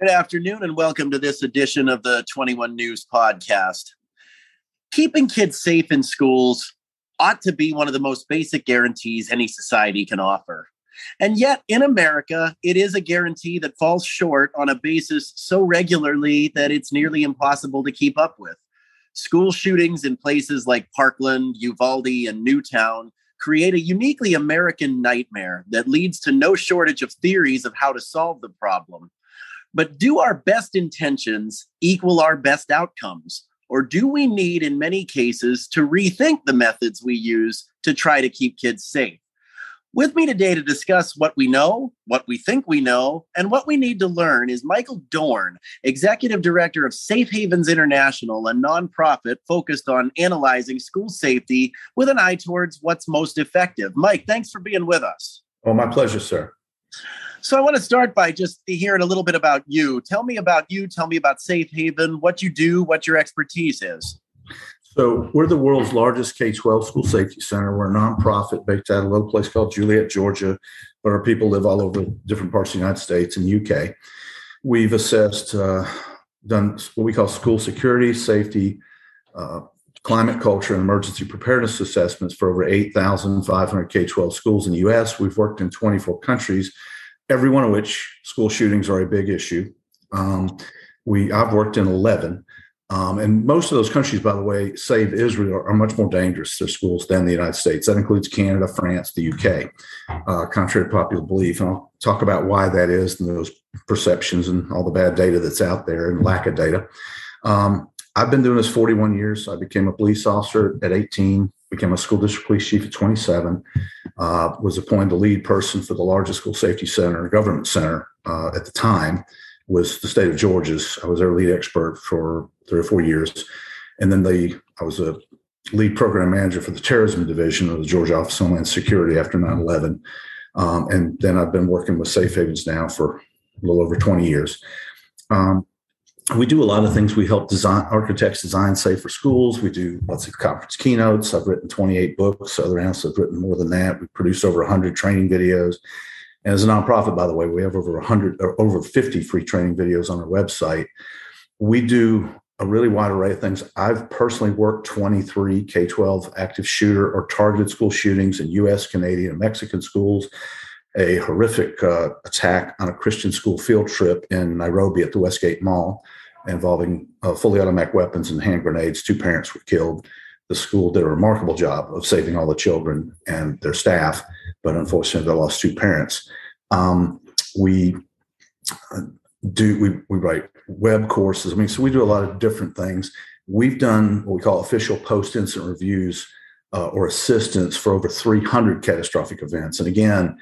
Good afternoon, and welcome to this edition of the 21 News Podcast. Keeping kids safe in schools ought to be one of the most basic guarantees any society can offer. And yet, in America, it is a guarantee that falls short on a basis so regularly that it's nearly impossible to keep up with. School shootings in places like Parkland, Uvalde, and Newtown create a uniquely American nightmare that leads to no shortage of theories of how to solve the problem. But do our best intentions equal our best outcomes? Or do we need, in many cases, to rethink the methods we use to try to keep kids safe? With me today to discuss what we know, what we think we know, and what we need to learn is Michael Dorn, Executive Director of Safe Havens International, a nonprofit focused on analyzing school safety with an eye towards what's most effective. Mike, thanks for being with us. Oh, my pleasure, sir. So I want to start by just hearing a little bit about you. Tell me about you. Tell me about Safe Haven, what you do, what your expertise is. So we're the world's largest K-12 school safety center. We're a nonprofit based out of a little place called Juliette, Georgia, but our people live all over different parts of the United States and UK. We've assessed, uh, done what we call school security, safety, uh, climate culture, and emergency preparedness assessments for over 8,500 K-12 schools in the U.S. We've worked in 24 countries every one of which school shootings are a big issue. Um, we I've worked in 11. Um, and most of those countries, by the way, save Israel, are, much more dangerous, to schools, than the United States. That includes Canada, France, the UK, uh, contrary to popular belief. And I'll talk about why that is and those perceptions and all the bad data that's out there and lack of data. Um, I've been doing this 41 years. I became a police officer at 18 became a school district police chief at 27, uh, was appointed the lead person for the largest school safety center, government center uh, at the time, was the state of Georgia's. I was their lead expert for three or four years. And then they, I was a lead program manager for the terrorism division of the Georgia Office of Homeland Security after 9 11. Um, and then I've been working with Safe Havens now for a little over 20 years. Um, we do a lot of things. We help design architects design safer schools. We do lots of conference keynotes. I've written 28 books. Other analysts have written more than that. We produce over 100 training videos. And as a nonprofit, by the way, we have over 100 or over 50 free training videos on our website. We do a really wide array of things. I've personally worked 23 K 12 active shooter or targeted school shootings in US, Canadian, and Mexican schools. A horrific uh, attack on a Christian school field trip in Nairobi at the Westgate Mall involving uh, fully automatic weapons and hand grenades. Two parents were killed. The school did a remarkable job of saving all the children and their staff, but unfortunately, they lost two parents. Um, we uh, do we, we write web courses. I mean, so we do a lot of different things. We've done what we call official post incident reviews uh, or assistance for over 300 catastrophic events. And again,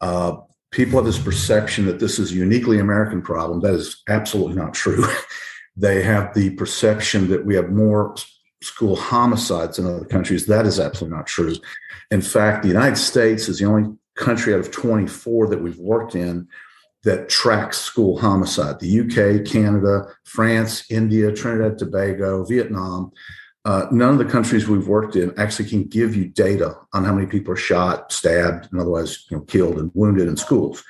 uh, people have this perception that this is a uniquely American problem. That is absolutely not true. they have the perception that we have more school homicides in other countries. That is absolutely not true. In fact, the United States is the only country out of 24 that we've worked in that tracks school homicide. The UK, Canada, France, India, Trinidad, Tobago, Vietnam uh, none of the countries we've worked in actually can give you data on how many people are shot, stabbed, and otherwise you know, killed and wounded in schools.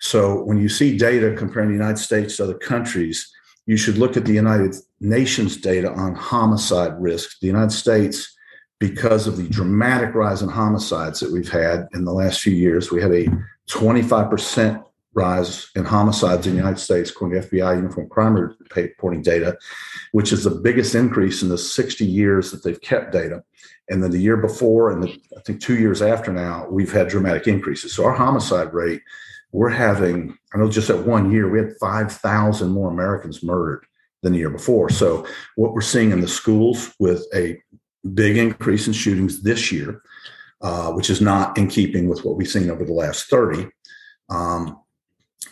So when you see data comparing the United States to other countries, you should look at the United Nations data on homicide risk. The United States, because of the dramatic rise in homicides that we've had in the last few years, we had a 25% rise in homicides in the United States, according to FBI Uniform Crime Reporting data, which is the biggest increase in the 60 years that they've kept data. And then the year before, and the, I think two years after now, we've had dramatic increases. So our homicide rate, we're having, I know just at one year, we had 5,000 more Americans murdered than the year before. So what we're seeing in the schools with a big increase in shootings this year, uh, which is not in keeping with what we've seen over the last 30. Um,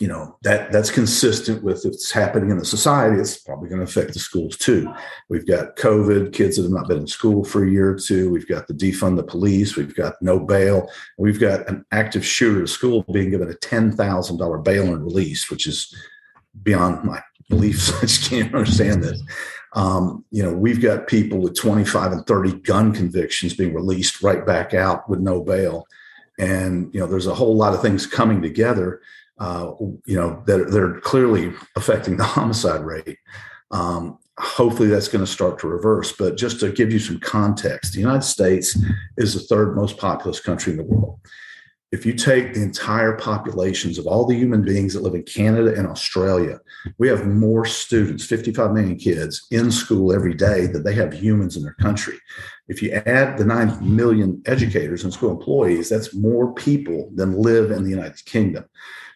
you know that that's consistent with what's happening in the society it's probably going to affect the schools too. We've got covid kids that have not been in school for a year or two. We've got the defund the police. We've got no bail. We've got an active shooter at school being given a $10000 bail and release which is beyond my beliefs. I just can't understand this. Um, you know we've got people with 25 and 30 gun convictions being released right back out with no bail. And you know there's a whole lot of things coming together uh, you know, that, are clearly affecting the homicide rate. Um, hopefully that's going to start to reverse. But just to give you some context, the United States is the third most populous country in the world if you take the entire populations of all the human beings that live in Canada and Australia, we have more students, 55 million kids in school every day than they have humans in their country. If you add the 9 million educators and school employees, that's more people than live in the United Kingdom.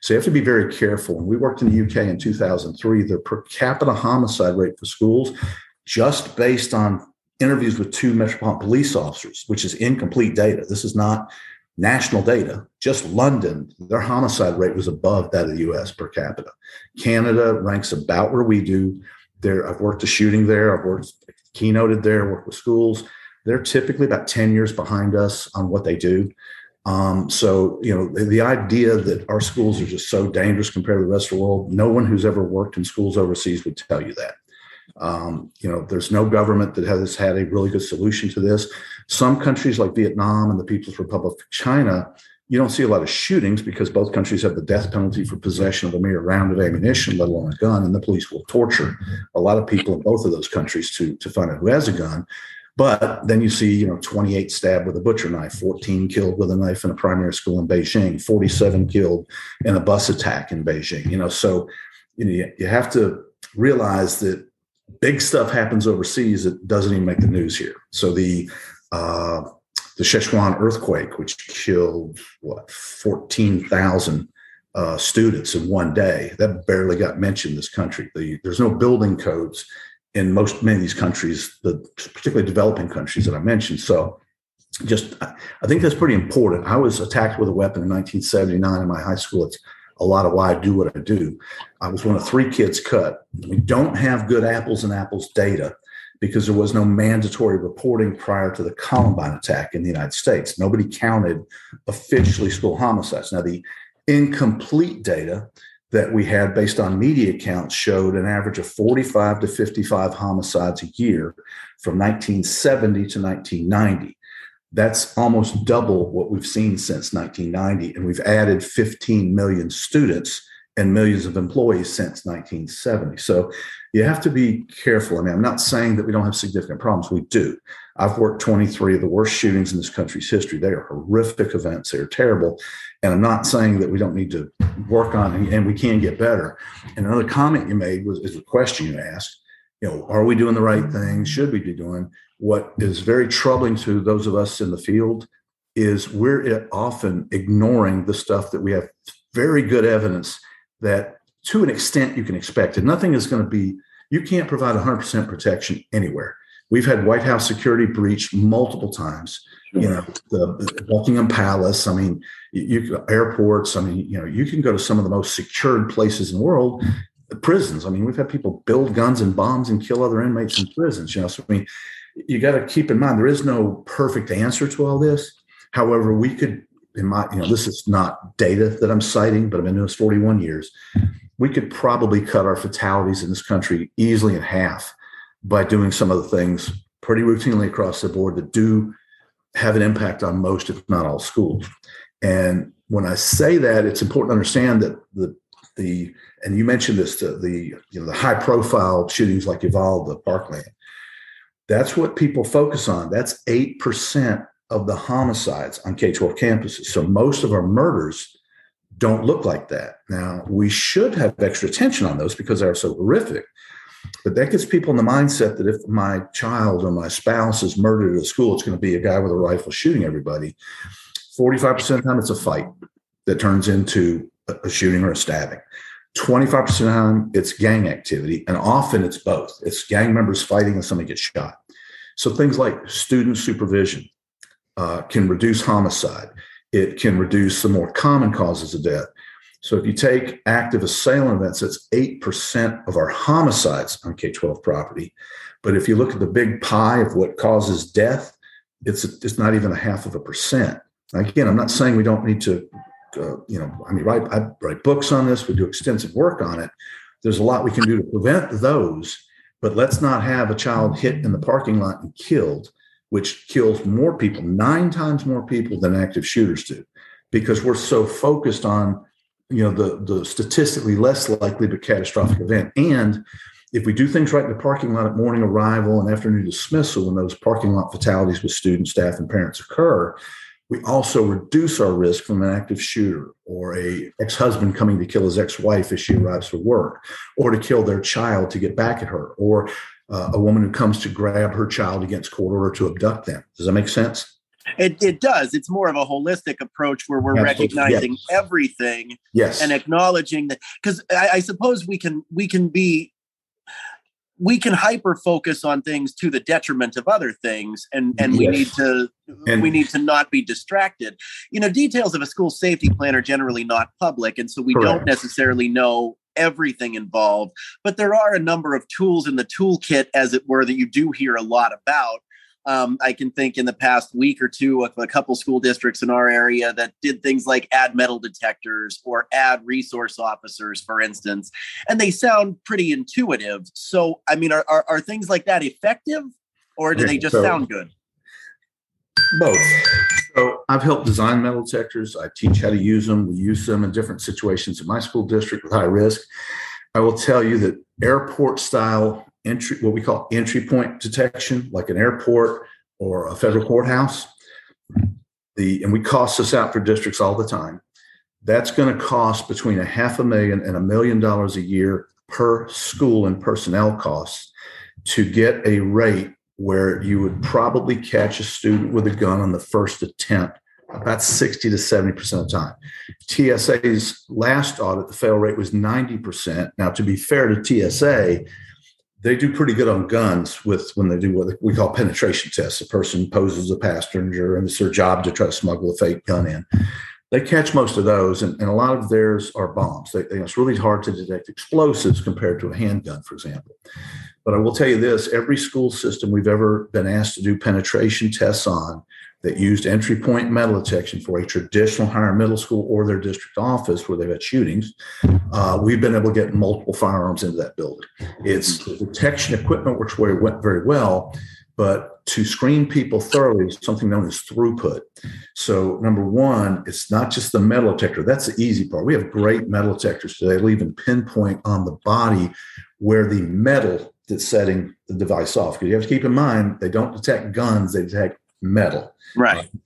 So you have to be very careful. When we worked in the UK in 2003, the per capita homicide rate for schools, just based on interviews with two metropolitan police officers, which is incomplete data. This is not national data, just London, their homicide rate was above that of the US per capita. Canada ranks about where we do. There, I've worked a shooting there, I've worked keynoted there, worked with schools. They're typically about 10 years behind us on what they do. Um, so, you know, the, the, idea that our schools are just so dangerous compared to the rest of the world, no one who's ever worked in schools overseas would tell you that. Um, you know, there's no government that has had a really good solution to this. Some countries like Vietnam and the People's Republic of China, you don't see a lot of shootings because both countries have the death penalty for possession of a mere round of ammunition, let alone a gun, and the police will torture a lot of people in both of those countries to, to find out who has a gun. But then you see, you know, 28 stabbed with a butcher knife, 14 killed with a knife in a primary school in Beijing, 47 killed in a bus attack in Beijing. You know, so you know you have to realize that big stuff happens overseas that doesn't even make the news here. So the uh, the Sichuan earthquake, which killed what 14,000 uh, students in one day, that barely got mentioned in this country. The, there's no building codes in most many of these countries, the particularly developing countries that I mentioned. So just I think that's pretty important. I was attacked with a weapon in 1979 in my high school. It's a lot of why I do what I do. I was one of three kids cut. We don't have good apples and apples data because there was no mandatory reporting prior to the Columbine attack in the United States. Nobody counted officially school homicides. Now, the incomplete data that we had based on media accounts showed an average of 45 to 55 homicides a year from 1970 to 1990. That's almost double what we've seen since 1990. And we've added 15 million students and millions of employees since 1970. So you have to be careful. I mean, I'm not saying that we don't have significant problems. We do. I've worked 23 of the worst shootings in this country's history. They are horrific events. They're terrible. And I'm not saying that we don't need to work on and we can get better. And another comment you made was is a question you asked. You know, are we doing the right things? Should we be doing? What is very troubling to those of us in the field is we're often ignoring the stuff that we have very good evidence that to an extent you can expect it. Nothing is going to be, you can't provide 100% protection anywhere. We've had White House security breach multiple times. You know, the Buckingham Palace. I mean, you, airports. I mean, you know, you can go to some of the most secured places in the world, prisons. I mean, we've had people build guns and bombs and kill other inmates in prisons. You know, so I mean, you got to keep in mind there is no perfect answer to all this. However, we could in my, you know, this is not data that I'm citing, but I've been doing this 41 years. We could probably cut our fatalities in this country easily in half by doing some of the things pretty routinely across the board that do have an impact on most, if not all, schools. And when I say that, it's important to understand that the the and you mentioned this the, the you know the high profile shootings like Uvalde, Parkland. That's what people focus on. That's eight percent of the homicides on K 12 campuses. So most of our murders don't look like that. Now, we should have extra attention on those because they're so horrific. But that gets people in the mindset that if my child or my spouse is murdered at school, it's going to be a guy with a rifle shooting everybody. 45% of the time, it's a fight that turns into a shooting or a stabbing. 25% of the time, it's gang activity. And often it's both. It's gang members fighting and somebody gets shot. So things like student supervision, uh, can reduce homicide. It can reduce the more common causes of death. So if you take active assailant events, that's 8% of our homicides on K 12 property. But if you look at the big pie of what causes death, it's, it's not even a half of a percent. Again, I'm not saying we don't need to, uh, you know, I mean, write, I write books on this, we do extensive work on it. There's a lot we can do to prevent those, but let's not have a child hit in the parking lot and killed which kills more people, nine times more people than active shooters do, because we're so focused on you know the the statistically less likely but catastrophic event. And if we do things right in the parking lot at morning arrival and afternoon dismissal when those parking lot fatalities with students staff and parents occur we also reduce our risk from an active shooter or a ex-husband coming to kill his ex-wife as she arrives for work or to kill their child to get back at her or uh, a woman who comes to grab her child against court order to abduct them. Does that make sense it, it does. It's more of a holistic approach where we're Absolutely. recognizing yes. everything yes. and acknowledging that because I, I suppose we can we can be we can hyper focus on things to the detriment of other things and and we need to and we need to not be distracted you know details of a school safety plan are generally not public and so we correct. don't necessarily know everything involved but there are a number of tools in the toolkit as it were that you do hear a lot about um, I can think in the past week or two of a couple school districts in our area that did things like add metal detectors or add resource officers, for instance, and they sound pretty intuitive. So, I mean, are, are, are things like that effective or do they just so, sound good? Both. So, I've helped design metal detectors. I teach how to use them. We use them in different situations in my school district with high risk. I will tell you that airport style entry, what we call entry point detection, like an airport or a federal courthouse. The and we cost this out for districts all the time. That's going to cost between a half a million and a million dollars a year per school and personnel costs to get a rate where you would probably catch a student with a gun on the first attempt about 60 to 70% of the time. TSA's last audit, the fail rate was 90%. Now, to be fair to TSA, they do pretty good on guns with when they do what we call penetration tests. A person poses a passenger and it's their job to try to smuggle a fake gun in. They catch most of those, and, and a lot of theirs are bombs. They, they, it's really hard to detect explosives compared to a handgun, for example. But I will tell you this every school system we've ever been asked to do penetration tests on that used entry point metal detection for a traditional higher middle school or their district office where they've had shootings, uh, we've been able to get multiple firearms into that building. It's the detection equipment works very, very well, but to screen people thoroughly is something known as throughput. So, number one, it's not just the metal detector. That's the easy part. We have great metal detectors today. They'll even pinpoint on the body where the metal that's setting the device off. Because you have to keep in mind, they don't detect guns, they detect metal. Right. Um,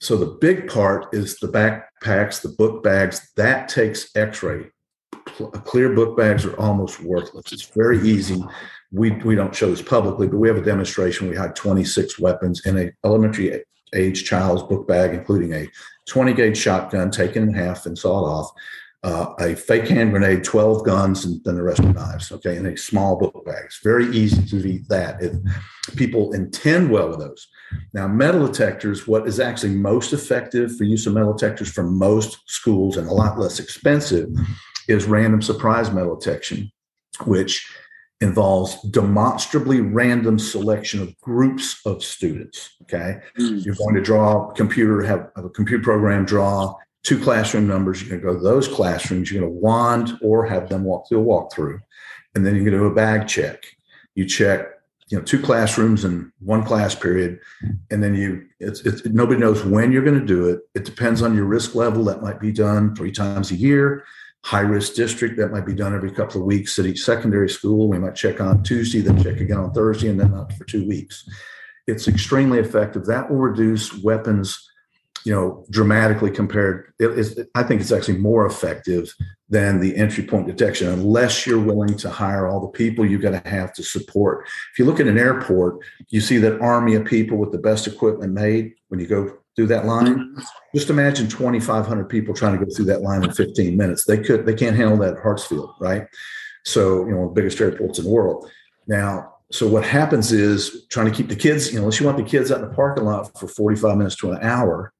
so the big part is the backpacks, the book bags. That takes X-ray. Uh, clear book bags are almost worthless. It's very easy. We we don't show this publicly, but we have a demonstration. We had 26 weapons in a elementary age child's book bag, including a 20 gauge shotgun taken in half and sawed off, uh, a fake hand grenade, 12 guns, and then the rest are knives. Okay, in a small book bag. It's very easy to beat that if people intend well with those. Now, metal detectors, what is actually most effective for use of metal detectors for most schools and a lot less expensive is random surprise metal detection, which involves demonstrably random selection of groups of students. Okay. Mm. You're going to draw a computer, have a computer program draw two classroom numbers. You're going to go to those classrooms. You're going to wand or have them walk through a walkthrough. And then you're going to do a bag check. You check, you know, two classrooms in one class period. And then you, it's, it's nobody knows when you're going to do it. It depends on your risk level. That might be done three times a year. High risk district, that might be done every couple of weeks at each secondary school. We might check on Tuesday, then check again on Thursday, and then not for two weeks. It's extremely effective. That will reduce weapons you know, dramatically compared. It, I think it's actually more effective than the entry point detection, unless you're willing to hire all the people you've got to have to support. If you look at an airport, you see that army of people with the best equipment made when you go through that line. Just imagine 2,500 people trying to go through that line in 15 minutes. They could, they can't handle that at Hartsfield, right? So, you know, the biggest airports in the world. Now, so what happens is trying to keep the kids, you know, unless you want the kids out in the parking lot for 45 minutes to an hour,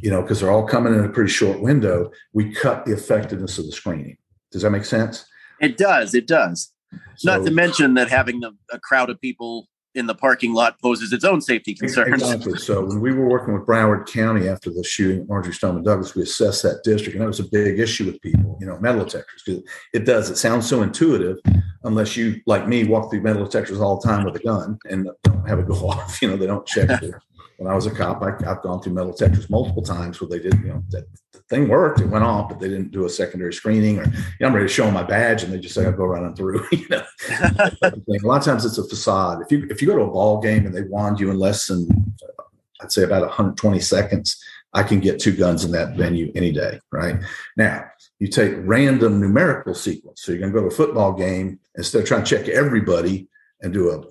you know, because they're all coming in a pretty short window, we cut the effectiveness of the screening. Does that make sense? It does. It does. So, Not to mention that having the, a crowd of people in the parking lot poses its own safety concerns. Exactly. So when we were working with Broward County after the shooting at Marjory Stoneman Douglas, we assessed that district, and that was a big issue with people, you know, metal detectors, because it does. It sounds so intuitive, unless you, like me, walk through metal detectors all the time with a gun and don't have it go off. You know, they don't check when I was a cop, I, have gone through metal detectors multiple times where they did, you know, that the thing worked, it went off, but they didn't do a secondary screening or, you know, I'm ready to show them my badge and they just say, I'll go on through, you know. a lot of times it's a facade. If you, if you go to a ball game and they wand you in less than, uh, I'd say about 120 seconds, I can get two guns in that venue any day, right? Now, you take random numerical sequence. So you're going to go to a football game instead of trying to check everybody and do a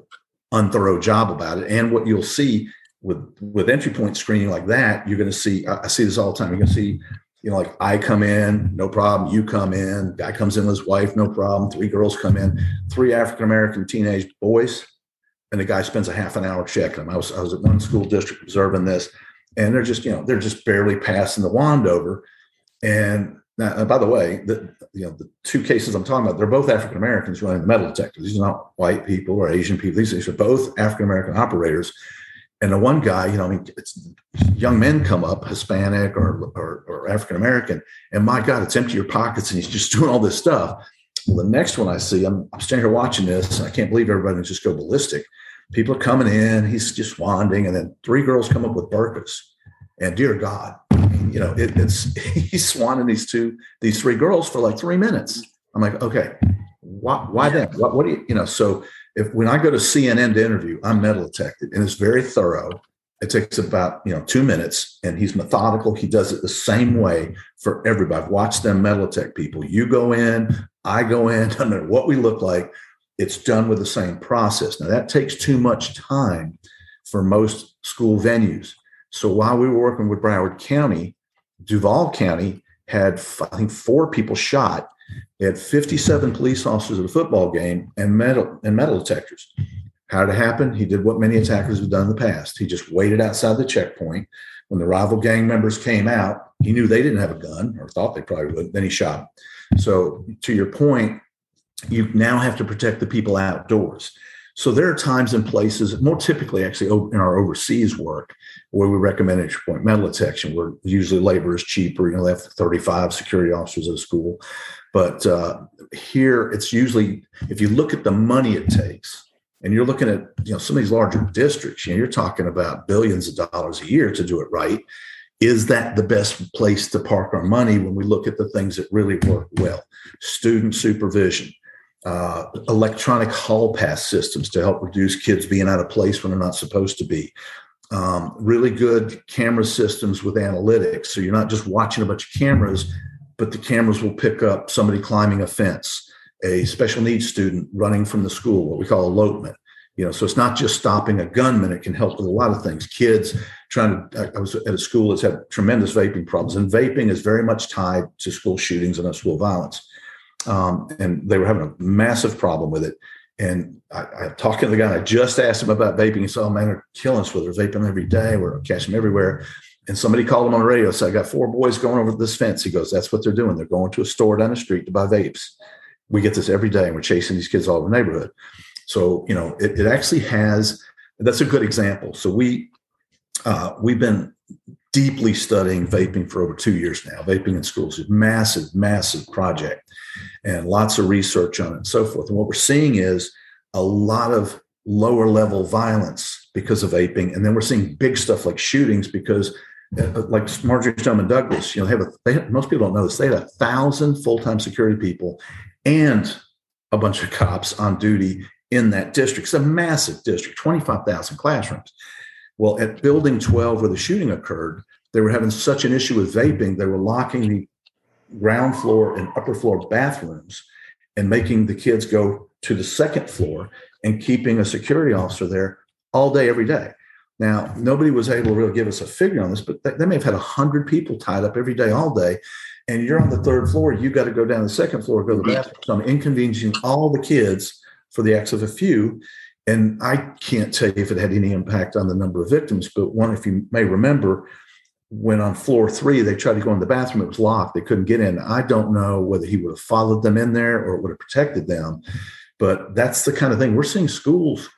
unthorough job about it. And what you'll see with with entry point screening like that, you're going to see. I see this all the time. You're going to see, you know, like I come in, no problem. You come in. Guy comes in with his wife, no problem. Three girls come in. Three African American teenage boys, and the guy spends a half an hour checking them. I was I was at one school district observing this, and they're just you know they're just barely passing the wand over, and now, by the way, the you know the two cases I'm talking about, they're both African Americans running the metal detectors. These are not white people or Asian people. These, these are both African American operators and the one guy, you know, I mean, it's young men come up, Hispanic or, or, or African American, and my God, it's empty your pockets, and he's just doing all this stuff. Well, the next one I see, I'm, I'm standing here watching this, and I can't believe everybody just go ballistic. People are coming in, he's just wanding, and then three girls come up with burkas, and dear God, you know, it, it's he's swanning these two, these three girls for like three minutes. I'm like, okay, why, why then? What, what do you, you know? So if when I go to CNN to interview, I'm metal detected and it's very thorough. It takes about you know two minutes, and he's methodical. He does it the same way for everybody. I've watched them metal detect people. You go in, I go in. No matter what we look like, it's done with the same process. Now that takes too much time for most school venues. So while we were working with Broward County, Duval County had I think four people shot they had 57 police officers at a football game and metal and metal detectors. How did it happen? He did what many attackers have done in the past. He just waited outside the checkpoint. When the rival gang members came out, he knew they didn't have a gun or thought they probably would. Then he shot. So, to your point, you now have to protect the people outdoors. So there are times and places, more typically actually in our overseas work, where we recommend entry point metal detection, where usually labor is cheaper. You know, they have 35 security officers at a school. But uh, here, it's usually if you look at the money it takes, and you're looking at you know some of these larger districts, you know, you're talking about billions of dollars a year to do it right. Is that the best place to park our money when we look at the things that really work well? Student supervision, uh, electronic hall pass systems to help reduce kids being out of place when they're not supposed to be. Um, really good camera systems with analytics. So you're not just watching a bunch of cameras but the cameras will pick up somebody climbing a fence, a special needs student running from the school, what we call elopement. You know, so it's not just stopping a gunman; it can help with a lot of things. Kids trying to. I was at a school that's had tremendous vaping problems, and vaping is very much tied to school shootings and school violence. Um, and they were having a massive problem with it. And I, I talked to the guy, I just asked him about vaping. He said, "Oh man, they're killing us with it. They're vaping every day. We're catching them everywhere." And somebody called him on the radio. So I got four boys going over this fence. He goes, That's what they're doing. They're going to a store down the street to buy vapes. We get this every day and we're chasing these kids all over the neighborhood. So, you know, it, it actually has, that's a good example. So we, uh, we've been deeply studying vaping for over two years now. Vaping in schools is a massive, massive project and lots of research on it and so forth. And what we're seeing is a lot of lower level violence because of vaping. And then we're seeing big stuff like shootings because like Marjory Stoneman Douglas, you know, they have a, they most people don't know this. They had a thousand full-time security people and a bunch of cops on duty in that district. It's a massive district, 25,000 classrooms. Well, at building 12 where the shooting occurred, they were having such an issue with vaping, they were locking the ground floor and upper floor bathrooms and making the kids go to the second floor and keeping a security officer there all day, every day. Now, nobody was able to really give us a figure on this, but they may have had 100 people tied up every day, all day. And you're on the third floor, you got to go down the second floor, go to the bathroom. So I'm inconveniencing all the kids for the acts of a few. And I can't tell you if it had any impact on the number of victims, but one, if you may remember, when on floor three they tried to go in the bathroom, it was locked. They couldn't get in. I don't know whether he would have followed them in there or it would have protected them. But that's the kind of thing we're seeing schools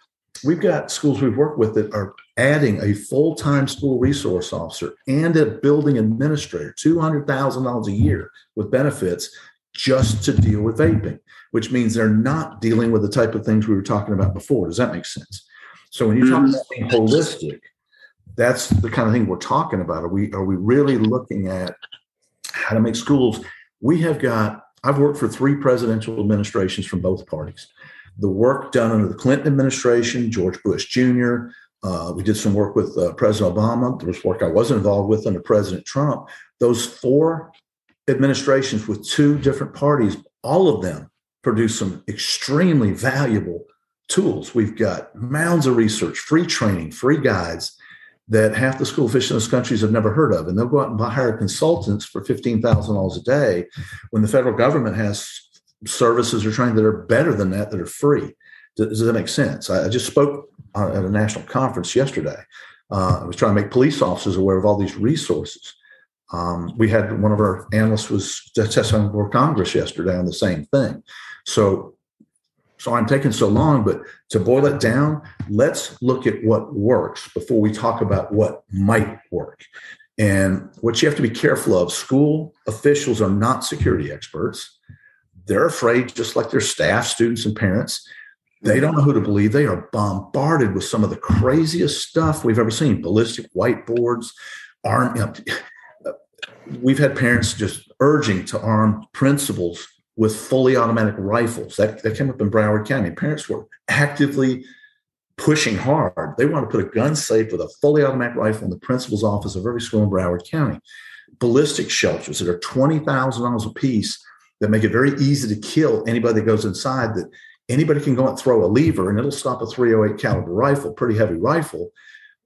we've got schools we've worked with that are adding a full-time school resource officer and a building administrator $200000 a year with benefits just to deal with vaping which means they're not dealing with the type of things we were talking about before does that make sense so when you talk mm-hmm. about being holistic that's the kind of thing we're talking about. Are we are we really looking at how to make schools? We have got. I've worked for three presidential administrations from both parties. The work done under the Clinton administration, George Bush Jr. Uh, we did some work with uh, President Obama. There was work I wasn't involved with under President Trump. Those four administrations with two different parties, all of them produced some extremely valuable tools. We've got mounds of research, free training, free guides that half the school officials in those countries have never heard of. And they'll go out and hire consultants for $15,000 a day when the federal government has services or training that are better than that, that are free. Does, that make sense? I, just spoke at a national conference yesterday. Uh, I was trying to make police officers aware of all these resources. Um, we had one of our analysts was testifying before Congress yesterday on the same thing. So, so I'm taking so long, but to boil it down, let's look at what works before we talk about what might work. And what you have to be careful of, school officials are not security experts. They're afraid, just like their staff, students, and parents. They don't know who to believe. They are bombarded with some of the craziest stuff we've ever seen ballistic whiteboards, arm. You know, we've had parents just urging to arm principals with fully automatic rifles. That, that came up in Broward County. Parents were actively pushing hard. They want to put a gun safe with a fully automatic rifle in the principal's office of every school in Broward County. Ballistic shelters that are $20,000 a piece that make it very easy to kill anybody that goes inside that anybody can go and throw a lever and it'll stop a 308 caliber rifle, pretty heavy rifle,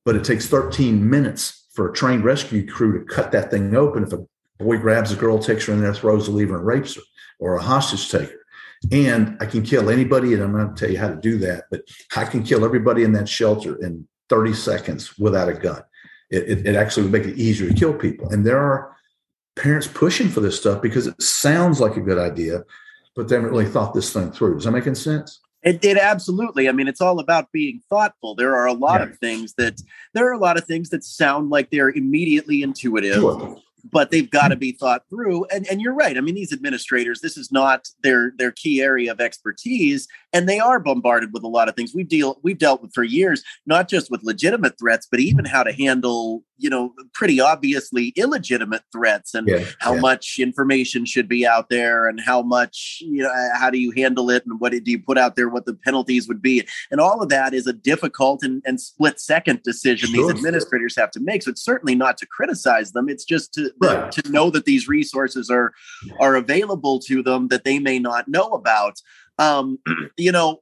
but it takes 13 minutes for a trained rescue crew to cut that thing open if a boy grabs a girl, takes her in there, throws the lever, and rapes her, or a hostage taker. And I can kill anybody, and I'm not going to tell you how to do that, but I can kill everybody in that shelter in 30 seconds without a gun. It, it, it actually would make it easier to kill people. And there are parents pushing for this stuff because it sounds like a good idea, but they haven't really thought this thing through. Is that making sense? It did absolutely. I mean, it's all about being thoughtful. There are a lot yeah. of things that there are a lot of things that sound like they're immediately intuitive. Sure but they've got to hmm. be thought through. And and you're right. I mean, these administrators, this is not their their key area of expertise, and they are bombarded with a lot of things. We've deal we've dealt with for years, not just with legitimate threats, but even how to handle you know pretty obviously illegitimate threats and yeah, how yeah. much information should be out there and how much you know how do you handle it and what do you put out there what the penalties would be and all of that is a difficult and, and split second decision sure, these administrators sure. have to make so it's certainly not to criticize them it's just to right. to know that these resources are are available to them that they may not know about um, you know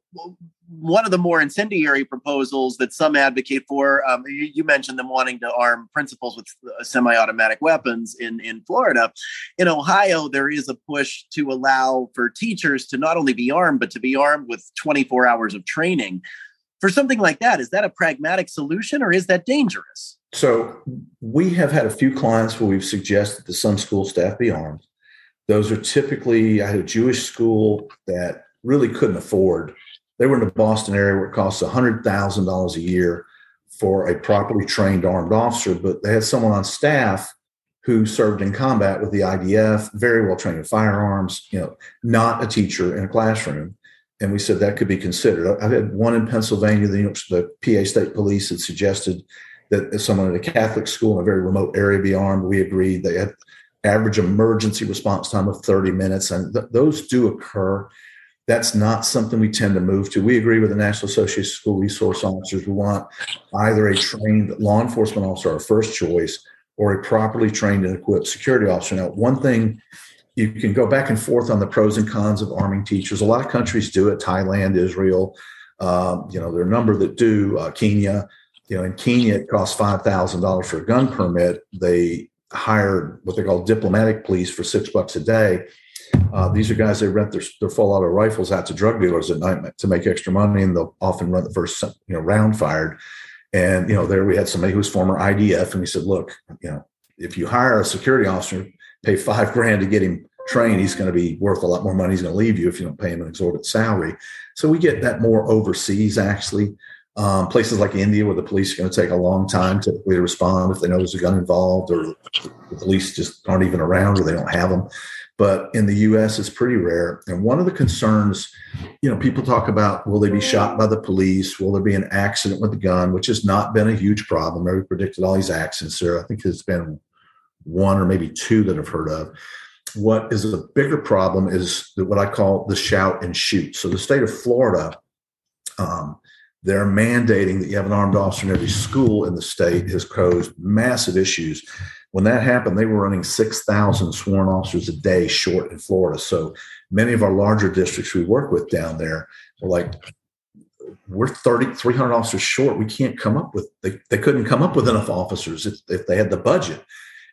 one of the more incendiary proposals that some advocate for, um, you, you, mentioned them wanting to arm principals with uh, semi-automatic weapons in in Florida. In Ohio, there is a push to allow for teachers to not only be armed but to be armed with 24 hours of training. For something like that, is that a pragmatic solution or is that dangerous? So we have had a few clients where we've suggested that some school staff be armed. Those are typically I had a Jewish school that really couldn't afford they were in the Boston area where it costs $100,000 a year for a properly trained armed officer, but they had someone on staff who served in combat with the IDF, very well trained in firearms, you know, not a teacher in a classroom. And we said that could be considered. I've had one in Pennsylvania, the, the PA State Police had suggested that someone at a Catholic school in a very remote area be armed. We agreed. They had average emergency response time of 30 minutes, and th- those do occur that's not something we tend to move to. We agree with the National Association of School Resource Officers. We want either a trained law enforcement officer, our first choice, or a properly trained and equipped security officer. Now, one thing you can go back and forth on the pros and cons of arming teachers. A lot of countries do it. Thailand, Israel, um, you know, there are a number that do. Uh, Kenya, you know, in Kenya, it costs five thousand dollars for a gun permit. They hired what they call diplomatic police for six bucks a day uh, these are guys that rent their, their full auto rifles out to drug dealers at night to make extra money, and they'll often run the first you know round fired. And you know, there we had somebody who was former IDF, and he said, "Look, you know, if you hire a security officer, pay five grand to get him trained, he's going to be worth a lot more money. He's going to leave you if you don't pay him an exorbitant salary." So we get that more overseas, actually. Um, places like India, where the police are going to take a long time typically to respond if they know there's a gun involved, or the police just aren't even around, or they don't have them. But in the US, it's pretty rare. And one of the concerns, you know, people talk about will they be shot by the police? Will there be an accident with a gun, which has not been a huge problem. We predicted all these accidents there. I think there's been one or maybe two that I've heard of. What is a bigger problem is what I call the shout and shoot. So the state of Florida, um, they're mandating that you have an armed officer in every school in the state has caused massive issues. When that happened, they were running 6,000 sworn officers a day short in Florida. So many of our larger districts we work with down there were like, we're 30, 300 officers short. We can't come up with, they, they couldn't come up with enough officers if, if they had the budget.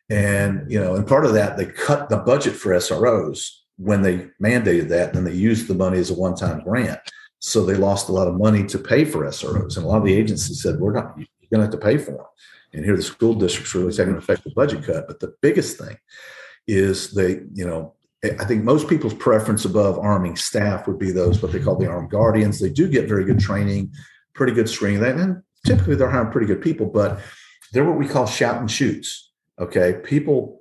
And, you know, and part of that, they cut the budget for SROs when they mandated that, and they used the money as a one time grant. So they lost a lot of money to pay for SROs. And a lot of the agencies said, we're not, you're going to have to pay for them. And here the school districts really taking an effective budget cut. But the biggest thing is they, you know, I think most people's preference above arming staff would be those what they call the armed guardians. They do get very good training, pretty good screening. And typically they're hiring pretty good people, but they're what we call shout and shoots. Okay. People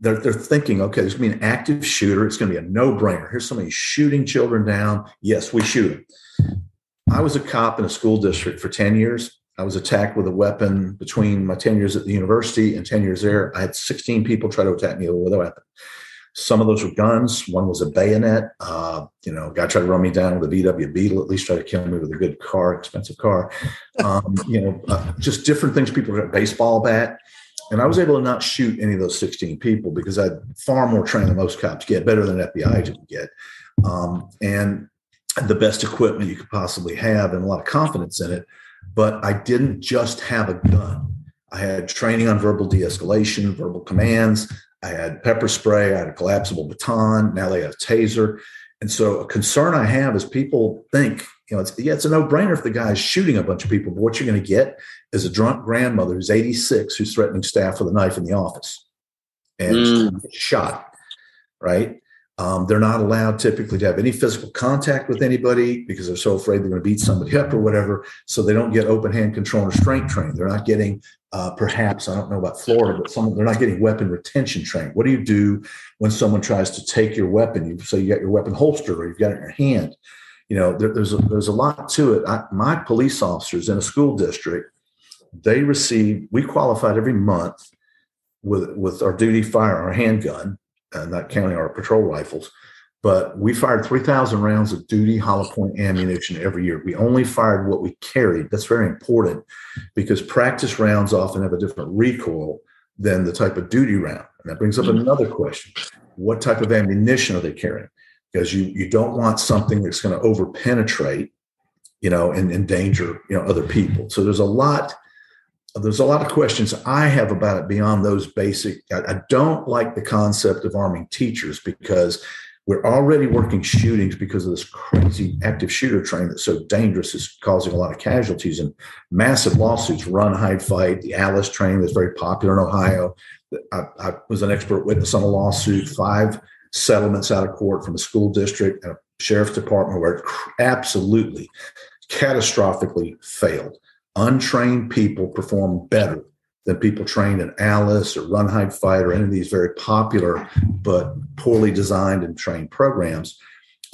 they're, they're thinking, okay, there's going to be an active shooter. It's going to be a no brainer. Here's somebody shooting children down. Yes, we shoot them. I was a cop in a school district for 10 years. I was attacked with a weapon between my 10 years at the university and 10 years there. I had 16 people try to attack me with a weapon. Some of those were guns. One was a bayonet. Uh, you know, guy tried to run me down with a VW Beetle, at least try to kill me with a good car, expensive car. Um, you know, uh, just different things. People got baseball bat. And I was able to not shoot any of those 16 people because I had far more training than most cops get, better than FBI agent get, um, and the best equipment you could possibly have and a lot of confidence in it. But I didn't just have a gun. I had training on verbal de-escalation, verbal commands. I had pepper spray. I had a collapsible baton. Now they have a taser. And so a concern I have is people think, you know, it's, yeah, it's a no brainer if the guy is shooting a bunch of people, but what you're going to get is a drunk grandmother who's 86 who's threatening staff with a knife in the office and mm. shot, right? Um, they're not allowed typically to have any physical contact with anybody because they're so afraid they're going to beat somebody up or whatever. So they don't get open hand control and restraint training. They're not getting, uh, perhaps, I don't know about Florida, but some they're not getting weapon retention training. What do you do when someone tries to take your weapon? You say you got your weapon holstered or you've got it in your hand. You know, there, there's a, there's a lot to it. I, my police officers in a school district, they receive. We qualified every month with with our duty fire, our handgun uh, not counting our patrol rifles. But we fired 3,000 rounds of duty hollow point ammunition every year. We only fired what we carried. That's very important because practice rounds often have a different recoil than the type of duty round. And that brings up mm-hmm. another question. What type of ammunition are they carrying? Because you, you don't want something that's going to over penetrate, you know, and endanger, you know, other people. So there's a lot there's a lot of questions I have about it beyond those basic. I, I, don't like the concept of arming teachers because we're already working shootings because of this crazy active shooter train that's so dangerous. is causing a lot of casualties and massive lawsuits. Run, hide, fight. The Alice training that's very popular in Ohio. I, I was an expert witness on a lawsuit. Five settlements out of court from a school district and a sheriff's department where it absolutely catastrophically failed untrained people perform better than people trained in Alice or Run, Hide, Fight or any of these very popular but poorly designed and trained programs.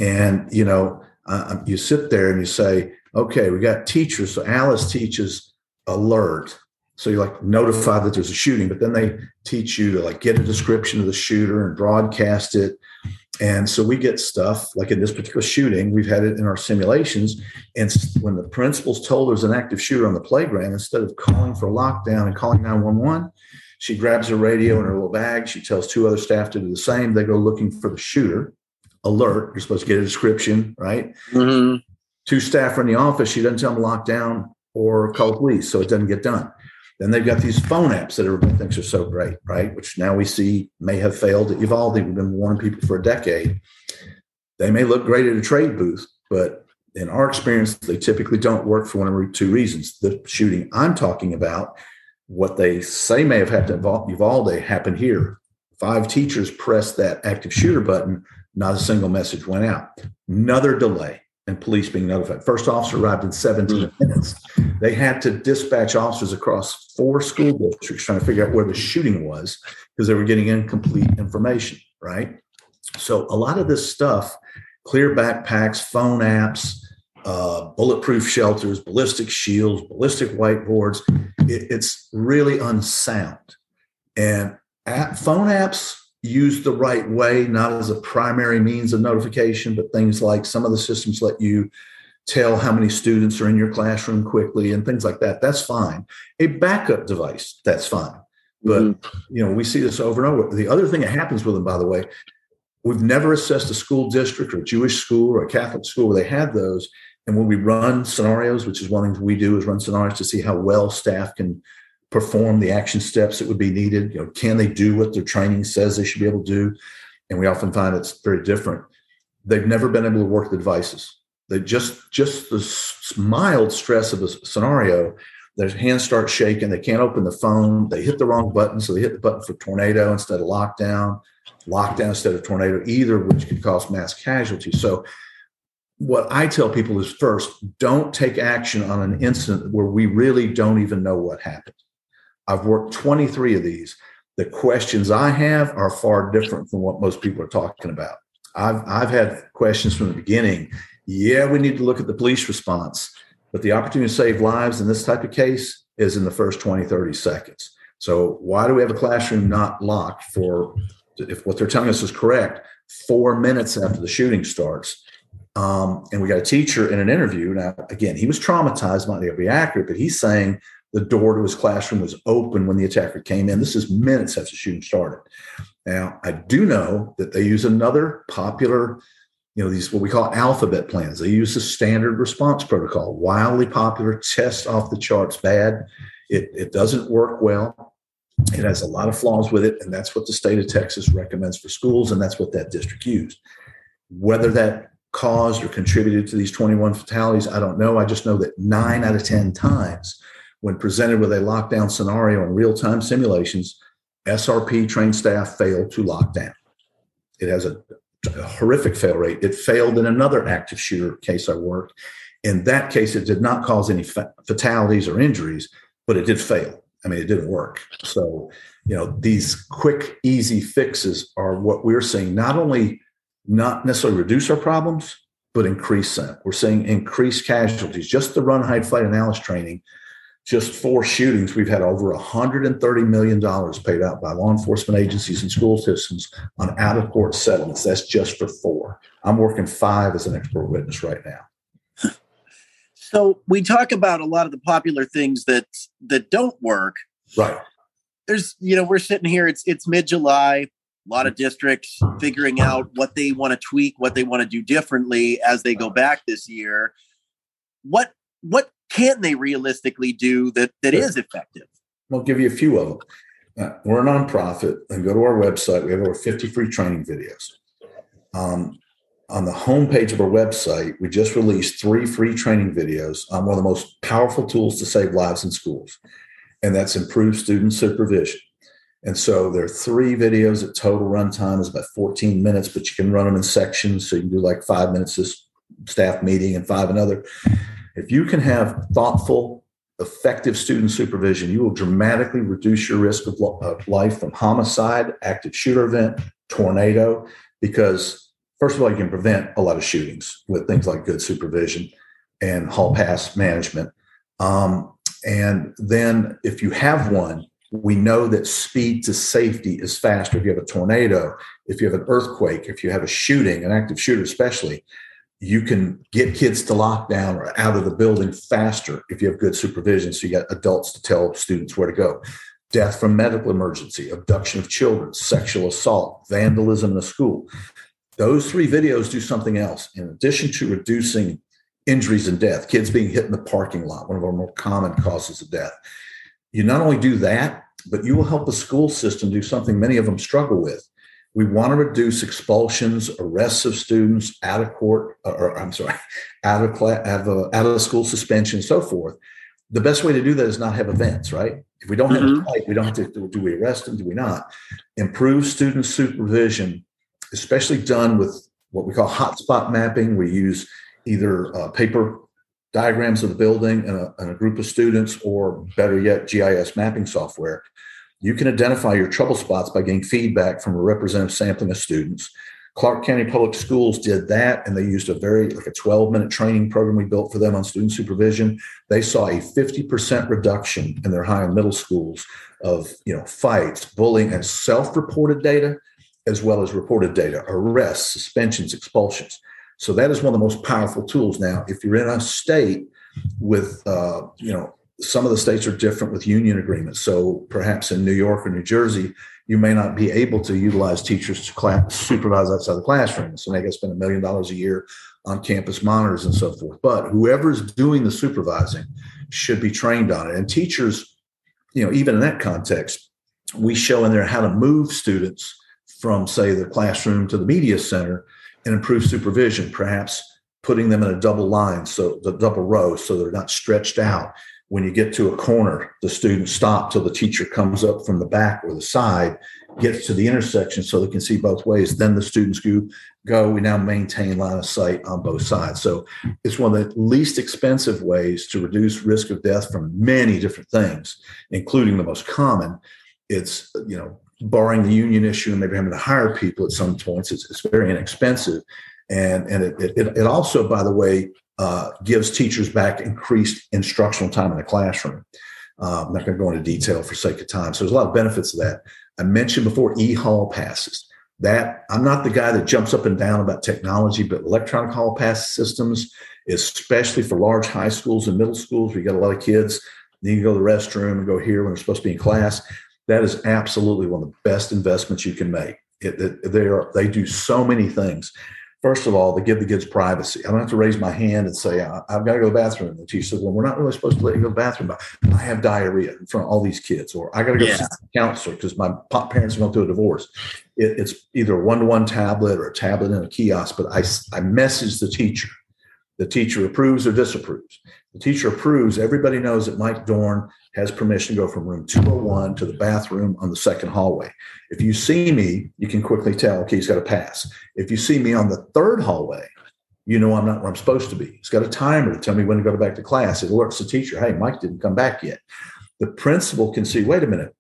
And you know, uh, you sit there and you say, okay, we got teachers. So Alice teaches alert. So you're like notify that there's a shooting, but then they teach you to like get a description of the shooter and broadcast it and so we get stuff like in this particular shooting, we've had it in our simulations. And when the principal's told there's an active shooter on the playground, instead of calling for lockdown and calling 911, she grabs her radio in her little bag. She tells two other staff to do the same. They go looking for the shooter. Alert, you're supposed to get a description, right? Mm-hmm. Two staff are in the office. She doesn't tell them lockdown or call police, so it doesn't get done. Then they've got these phone apps that everybody thinks are so great, right? Which now we see may have failed at Uvalde. We've been warning people for a decade. They may look great at a trade booth, but in our experience, they typically don't work for one of two reasons. The shooting I'm talking about, what they say may have happened at Uvalde happened here. Five teachers pressed that active shooter button, not a single message went out. Another delay and police being notified. First officer arrived in 17 mm. minutes. They had to dispatch officers across four school districts trying to figure out where the shooting was because they were getting incomplete information, right? So a lot of this stuff, clear backpacks, phone apps, uh, bulletproof shelters, ballistic shields, ballistic whiteboards, it, it's really unsound. And app, phone apps used the right way, not as a primary means of notification, but things like some of the systems let you tell how many students are in your classroom quickly and things like that. That's fine. A backup device, that's fine. But mm-hmm. you know, we see this over and over. The other thing that happens with them, by the way, we've never assessed a school district or a Jewish school or a Catholic school where they had those. And when we run scenarios, which is one thing we do, is run scenarios to see how well staff can perform the action steps that would be needed. You know, can they do what their training says they should be able to do? And we often find it's very different. They've never been able to work the devices. They just just the mild stress of a scenario, their hands start shaking. They can't open the phone. They hit the wrong button, so they hit the button for tornado instead of lockdown, lockdown instead of tornado, either which could cause mass casualties. So what I tell people is first, don't take action on an incident where we really don't even know what happened. I've worked 23 of these. The questions I have are far different from what most people are talking about. I've, I've had questions from the beginning. Yeah, we need to look at the police response, but the opportunity to save lives in this type of case is in the first 20, 30 seconds. So, why do we have a classroom not locked for, if what they're telling us is correct, four minutes after the shooting starts? Um, and we got a teacher in an interview. Now, again, he was traumatized, might not be accurate, but he's saying the door to his classroom was open when the attacker came in. This is minutes after the shooting started. Now, I do know that they use another popular, you know, these what we call alphabet plans. They use the standard response protocol, wildly popular, test off the charts bad. It, it doesn't work well. It has a lot of flaws with it, and that's what the state of Texas recommends for schools, and that's what that district used. Whether that caused or contributed to these 21 fatalities, I don't know. I just know that nine out of 10 times, when presented with a lockdown scenario in real time simulations, SRP trained staff failed to lock down. It has a, a horrific fail rate. It failed in another active shooter case I worked. In that case, it did not cause any fa- fatalities or injuries, but it did fail. I mean, it didn't work. So, you know, these quick, easy fixes are what we're seeing not only not necessarily reduce our problems, but increase them. We're seeing increased casualties. Just the run, hide, fight, and ALICE training, just four shootings, we've had over $130 million paid out by law enforcement agencies and school systems on out of court settlements. That's just for four. I'm working five as an expert witness right now. So we talk about a lot of the popular things that that don't work. Right. There's, you know, we're sitting here. It's it's mid July a lot of mm-hmm. districts figuring out what they want to tweak, what they want to do differently as they go back this year. What what can they realistically do that that is effective? I'll give you a few of them. Uh, we're a nonprofit, and go to our website. We have over 50 free training videos. Um, on the homepage of our website, we just released three free training videos on one of the most powerful tools to save lives in schools, and that's improved student supervision. And so there are three videos at total runtime is about 14 minutes, but you can run them in sections. So you can do like five minutes this staff meeting and five another. If you can have thoughtful, effective student supervision, you will dramatically reduce your risk of, life from homicide, active shooter event, tornado, because first of all, you can prevent a lot of shootings with things like good supervision and hall pass management. Um, and then if you have one, we know that speed to safety is faster. If you have a tornado, if you have an earthquake, if you have a shooting, an active shooter especially, you can get kids to lock down or out of the building faster if you have good supervision. So you got adults to tell students where to go. Death from medical emergency, abduction of children, sexual assault, vandalism in a school. Those three videos do something else. In addition to reducing injuries and death, kids being hit in the parking lot, one of our more common causes of death you not only do that, but you will help the school system do something many of them struggle with. We want to reduce expulsions, arrests of students, out of court, or I'm sorry, out of class, out of, out of school suspension, and so forth. The best way to do that is not have events, right? If we don't have mm-hmm. a fight, we don't have to. Do we arrest them? Do we not? Improve student supervision, especially done with what we call hotspot mapping. We use either uh, paper diagrams of the building and a, and a, group of students, or better yet, GIS mapping software, you can identify your trouble spots by getting feedback from a representative sampling of students. Clark County Public Schools did that, and they used a very like a 12 minute training program we built for them on student supervision. They saw a 50% reduction in their high and middle schools of you know fights, bullying, and self-reported data, as well as reported data, arrests, suspensions, expulsions. So that is one of the most powerful tools. Now, if you're in a state with uh, you know some of the states are different with union agreements. So perhaps in New York or New Jersey, you may not be able to utilize teachers to class, supervise outside the classroom. So they got to spend a million dollars a year on campus monitors and so forth. But whoever's doing the supervising should be trained on it. And teachers, you know, even in that context, we show in there how to move students from, say, the classroom to the media center and improve supervision, perhaps putting them in a double line, so the double row, so they're not stretched out when you get to a corner, the students stop till the teacher comes up from the back or the side, gets to the intersection so they can see both ways. Then the students go, go. We now maintain line of sight on both sides. So it's one of the least expensive ways to reduce risk of death from many different things, including the most common. It's, you know, barring the union issue and maybe having to hire people at some points, it's, it's very inexpensive. And, and it, it, it also, by the way, uh, gives teachers back increased instructional time in the classroom. Uh, I'm not going to go into detail for sake of time. So there's a lot of benefits of that. I mentioned before e-hall passes. That I'm not the guy that jumps up and down about technology, but electronic hall pass systems, especially for large high schools and middle schools, where you got a lot of kids, need to go to the restroom and go here when they're supposed to be in class. That is absolutely one of the best investments you can make. It, it, they are they do so many things. First of all, they give the kids privacy. I don't have to raise my hand and say, I've got to go to the bathroom. And the teacher says, Well, we're not really supposed to let you go to the bathroom, but I have diarrhea in front of all these kids, or I got to go yeah. see a counselor because my parents are going through a divorce. It, it's either a one to one tablet or a tablet in a kiosk, but I, I message the teacher. The teacher approves or disapproves. The teacher approves. Everybody knows that Mike Dorn has permission to go from room 201 to the bathroom on the second hallway. If you see me, you can quickly tell, okay, he's got a pass. If you see me on the third hallway, you know I'm not where I'm supposed to be. He's got a timer to tell me when to go back to class. It alerts the teacher, hey, Mike didn't come back yet. The principal can see, wait a minute,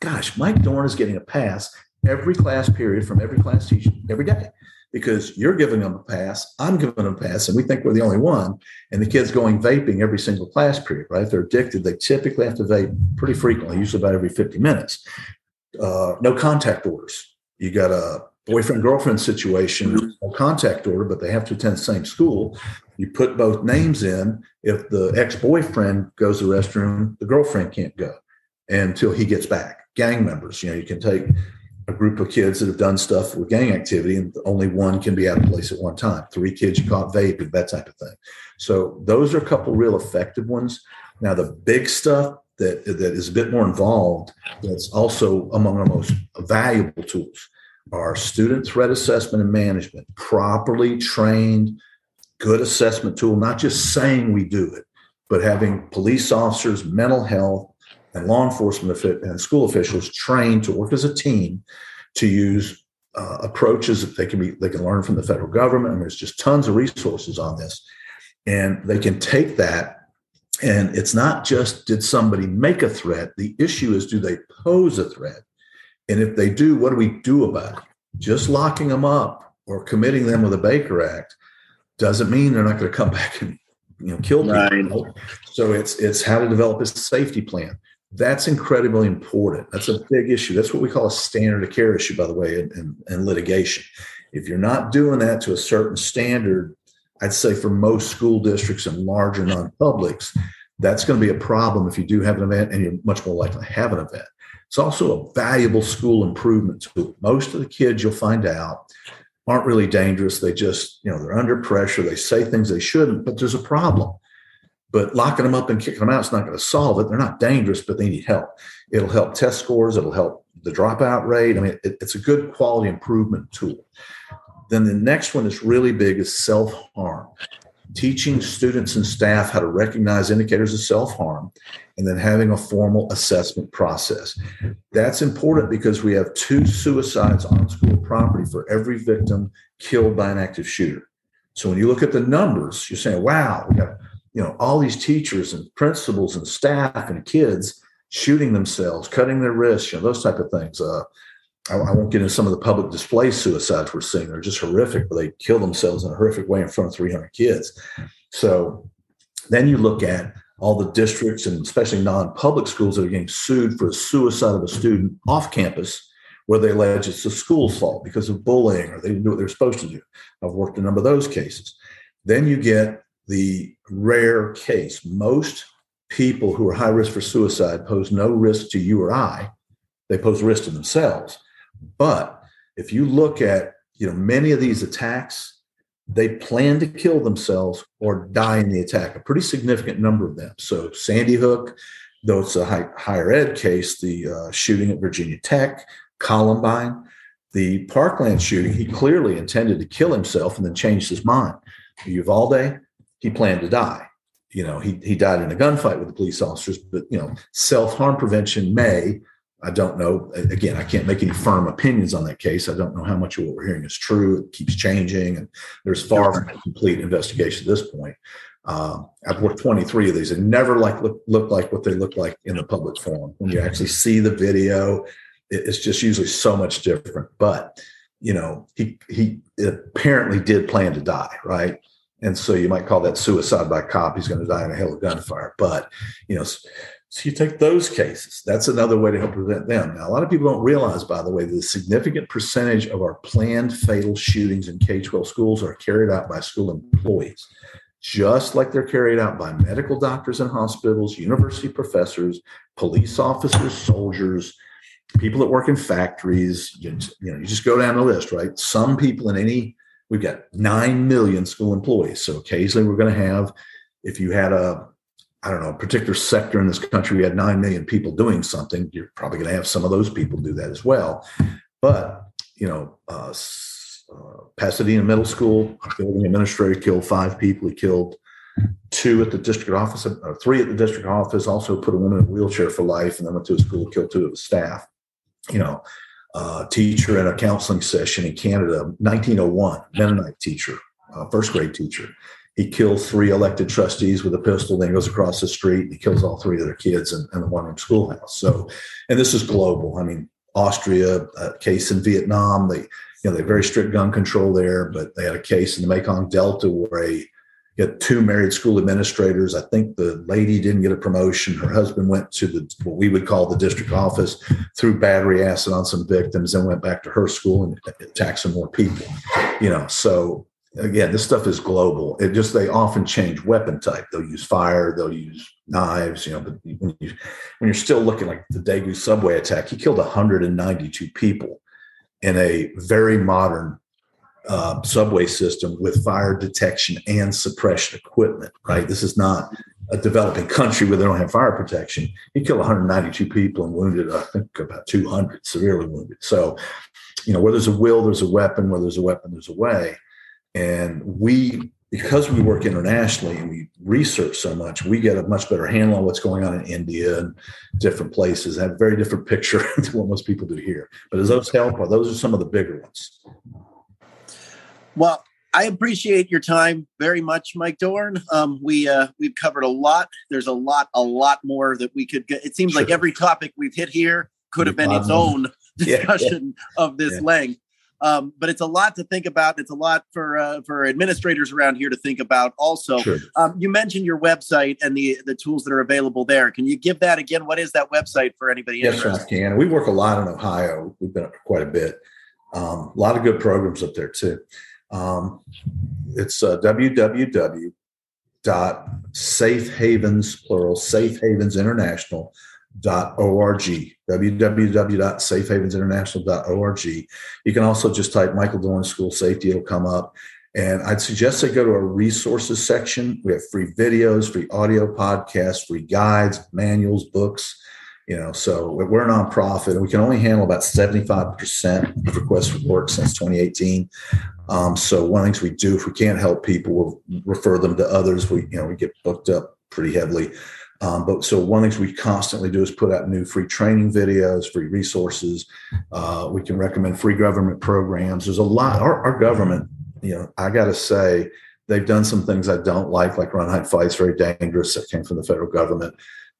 gosh, Mike Dorn is getting a pass every class period from every class teacher every day because you're giving them a pass, I'm giving them a pass, and we think we're the only one. And the kid's going vaping every single class period, right? They're addicted, they typically have to vape pretty frequently, usually about every 50 minutes. Uh, no contact orders. You got a boyfriend girlfriend situation, no contact order, but they have to attend the same school. You put both names in. If the ex boyfriend goes to the restroom, the girlfriend can't go until he gets back. Gang members, you know, you can take a group of kids that have done stuff with gang activity, and only one can be out of place at one time. Three kids caught vaping, that type of thing. So those are a couple real effective ones. Now the big stuff that that is a bit more involved, that's also among our most valuable tools, are student threat assessment and management. Properly trained, good assessment tool, not just saying we do it, but having police officers, mental health, and law enforcement and school officials trained to work as a team to use uh, approaches that they can be they can learn from the federal government. And there's just tons of resources on this, and they can take that. And it's not just did somebody make a threat. The issue is do they pose a threat, and if they do, what do we do about it? Just locking them up or committing them with a Baker Act doesn't mean they're not going to come back and you know kill people. Right. So it's it's how to develop a safety plan that's incredibly important. That's a big issue. That's what we call a standard of care issue, by the way, in, in, in, litigation. If you're not doing that to a certain standard, I'd say for most school districts and larger non-publics, that's going to be a problem if you do have an event and you're much more likely to have an event. It's also a valuable school improvement tool. Most of the kids you'll find out aren't really dangerous. They just, you know, they're under pressure. They say things they shouldn't, but there's a problem. But locking them up and kicking them out is not going to solve it. They're not dangerous, but they need help. It'll help test scores. It'll help the dropout rate. I mean, it, it's a good quality improvement tool. Then the next one that's really big is self harm. Teaching students and staff how to recognize indicators of self harm and then having a formal assessment process. That's important because we have two suicides on school property for every victim killed by an active shooter. So when you look at the numbers, you're saying, wow, we got you know all these teachers and principals and staff and kids shooting themselves cutting their wrists you know those type of things uh, I, I, won't get into some of the public display suicides we're seeing. They're just horrific, but they kill themselves in a horrific way in front of 300 kids. So then you look at all the districts and especially non-public schools that are getting sued for a suicide of a student off campus where they allege it's the school's fault because of bullying or they didn't do what they're supposed to do. I've worked a number of those cases. Then you get the rare case. Most people who are high risk for suicide pose no risk to you or I. They pose risk to themselves. But if you look at, you know, many of these attacks, they plan to kill themselves or die in the attack, a pretty significant number of them. So Sandy Hook, though it's a high, higher ed case, the uh, shooting at Virginia Tech, Columbine, the Parkland shooting, he clearly intended to kill himself and then changed his mind. Uvalde, he planned to die. You know, he, he died in a gunfight with the police officers, but, you know, self harm prevention may, I don't know. Again, I can't make any firm opinions on that case. I don't know how much of what we're hearing is true. It keeps changing, and there's far from a complete investigation at this point. Um, I've worked 23 of these and never like look, look like what they look like in the public forum. When you actually see the video, it's just usually so much different. But you know, he he apparently did plan to die, right? And so you might call that suicide by cop. He's going to die in a hail of gunfire. But you know, so you take those cases. That's another way to help prevent them. Now, a lot of people don't realize, by the way, the significant percentage of our planned fatal shootings in K 12 schools are carried out by school employees, just like they're carried out by medical doctors in hospitals, university professors, police officers, soldiers, people that work in factories. You, you know, you just go down the list, right? Some people in any, we've got 9 million school employees. So occasionally we're going to have, if you had a I don't know, a particular sector in this country, we had 9 million people doing something, you're probably going to have some of those people do that as well. But, you know, uh, uh, Pasadena Middle School, building administrator killed five people. He killed two at the district office, or three at the district office, also put a woman in a wheelchair for life, and then went to a school, killed two of the staff. You know, uh, teacher in a counseling session in Canada, 1901, Mennonite teacher, uh, first grade teacher he kills three elected trustees with a pistol, then goes across the street. And he kills all three of their kids in, in the one room schoolhouse. So, and this is global. I mean, Austria, a case in Vietnam, they, you know, they have very strict gun control there, but they had a case in the Mekong Delta where a you two married school administrators. I think the lady didn't get a promotion. Her husband went to the what we would call the district office, threw battery acid on some victims, and went back to her school and attacked some more people. You know, so again, this stuff is global. It just they often change weapon type. They'll use fire, they'll use knives. You know, but when, you, when you're still looking like the Daegu subway attack, he killed 192 people in a very modern uh, subway system with fire detection and suppression equipment. Right, this is not a developing country where they don't have fire protection. He killed 192 people and wounded, I think, about 200 severely wounded. So, you know, where there's a will, there's a weapon. Where there's a weapon, there's a way. And we, because we work internationally and we research so much, we get a much better handle on what's going on in India and different places. I have a very different picture than what most people do here. But does those help? Those are some of the bigger ones. Well, I appreciate your time very much, Mike Dorn. Um, we uh, we've covered a lot. There's a lot, a lot more that we could get. It seems sure. like every topic we've hit here could have been its own discussion yeah, yeah. of this yeah. length. Um, but it's a lot to think about. It's a lot for uh, for administrators around here to think about. Also, sure. um, you mentioned your website and the the tools that are available there. Can you give that again? What is that website for anybody? Yes, interested? I can. We work a lot in Ohio. We've been up quite a bit. Um, a lot of good programs up there too. Um, it's uh, plural safe havens international www.safehavensinternational.org, www.safehavensinternational.org. You can also just type Michael Dorn School Safety, it'll come up. And I'd suggest they go to our resources section. We have free videos, free audio podcasts, free guides, manuals, books. You know, so we're a nonprofit. We can only handle about 75% of requests for work since 2018. Um, so one of the things we do, if we can't help people, we'll refer them to others. We, you know, we get booked up pretty heavily. Um, but so one of the things we constantly do is put out new free training videos, free resources. Uh, we can recommend free government programs. There's a lot. Our, our government, you know, I got to say, they've done some things I don't like, like run hide fights, very dangerous. That came from the federal government.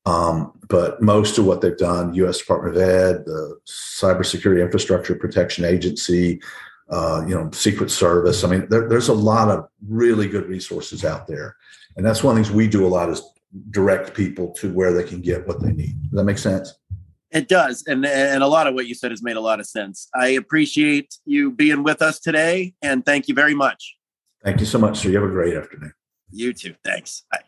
Um, but most of what they've done, U.S. Department of Ed, the Cybersecurity Infrastructure Protection Agency, uh, you know, Secret Service. I mean, there, there's a lot of really good resources out there, and that's one of the things we do a lot is direct people to where they can get what they need. Does that make sense? It does, and and a lot of what you said has made a lot of sense. I appreciate you being with us today, and thank you very much. Thank you so much, sir. You have a great afternoon. You too. Thanks. Bye.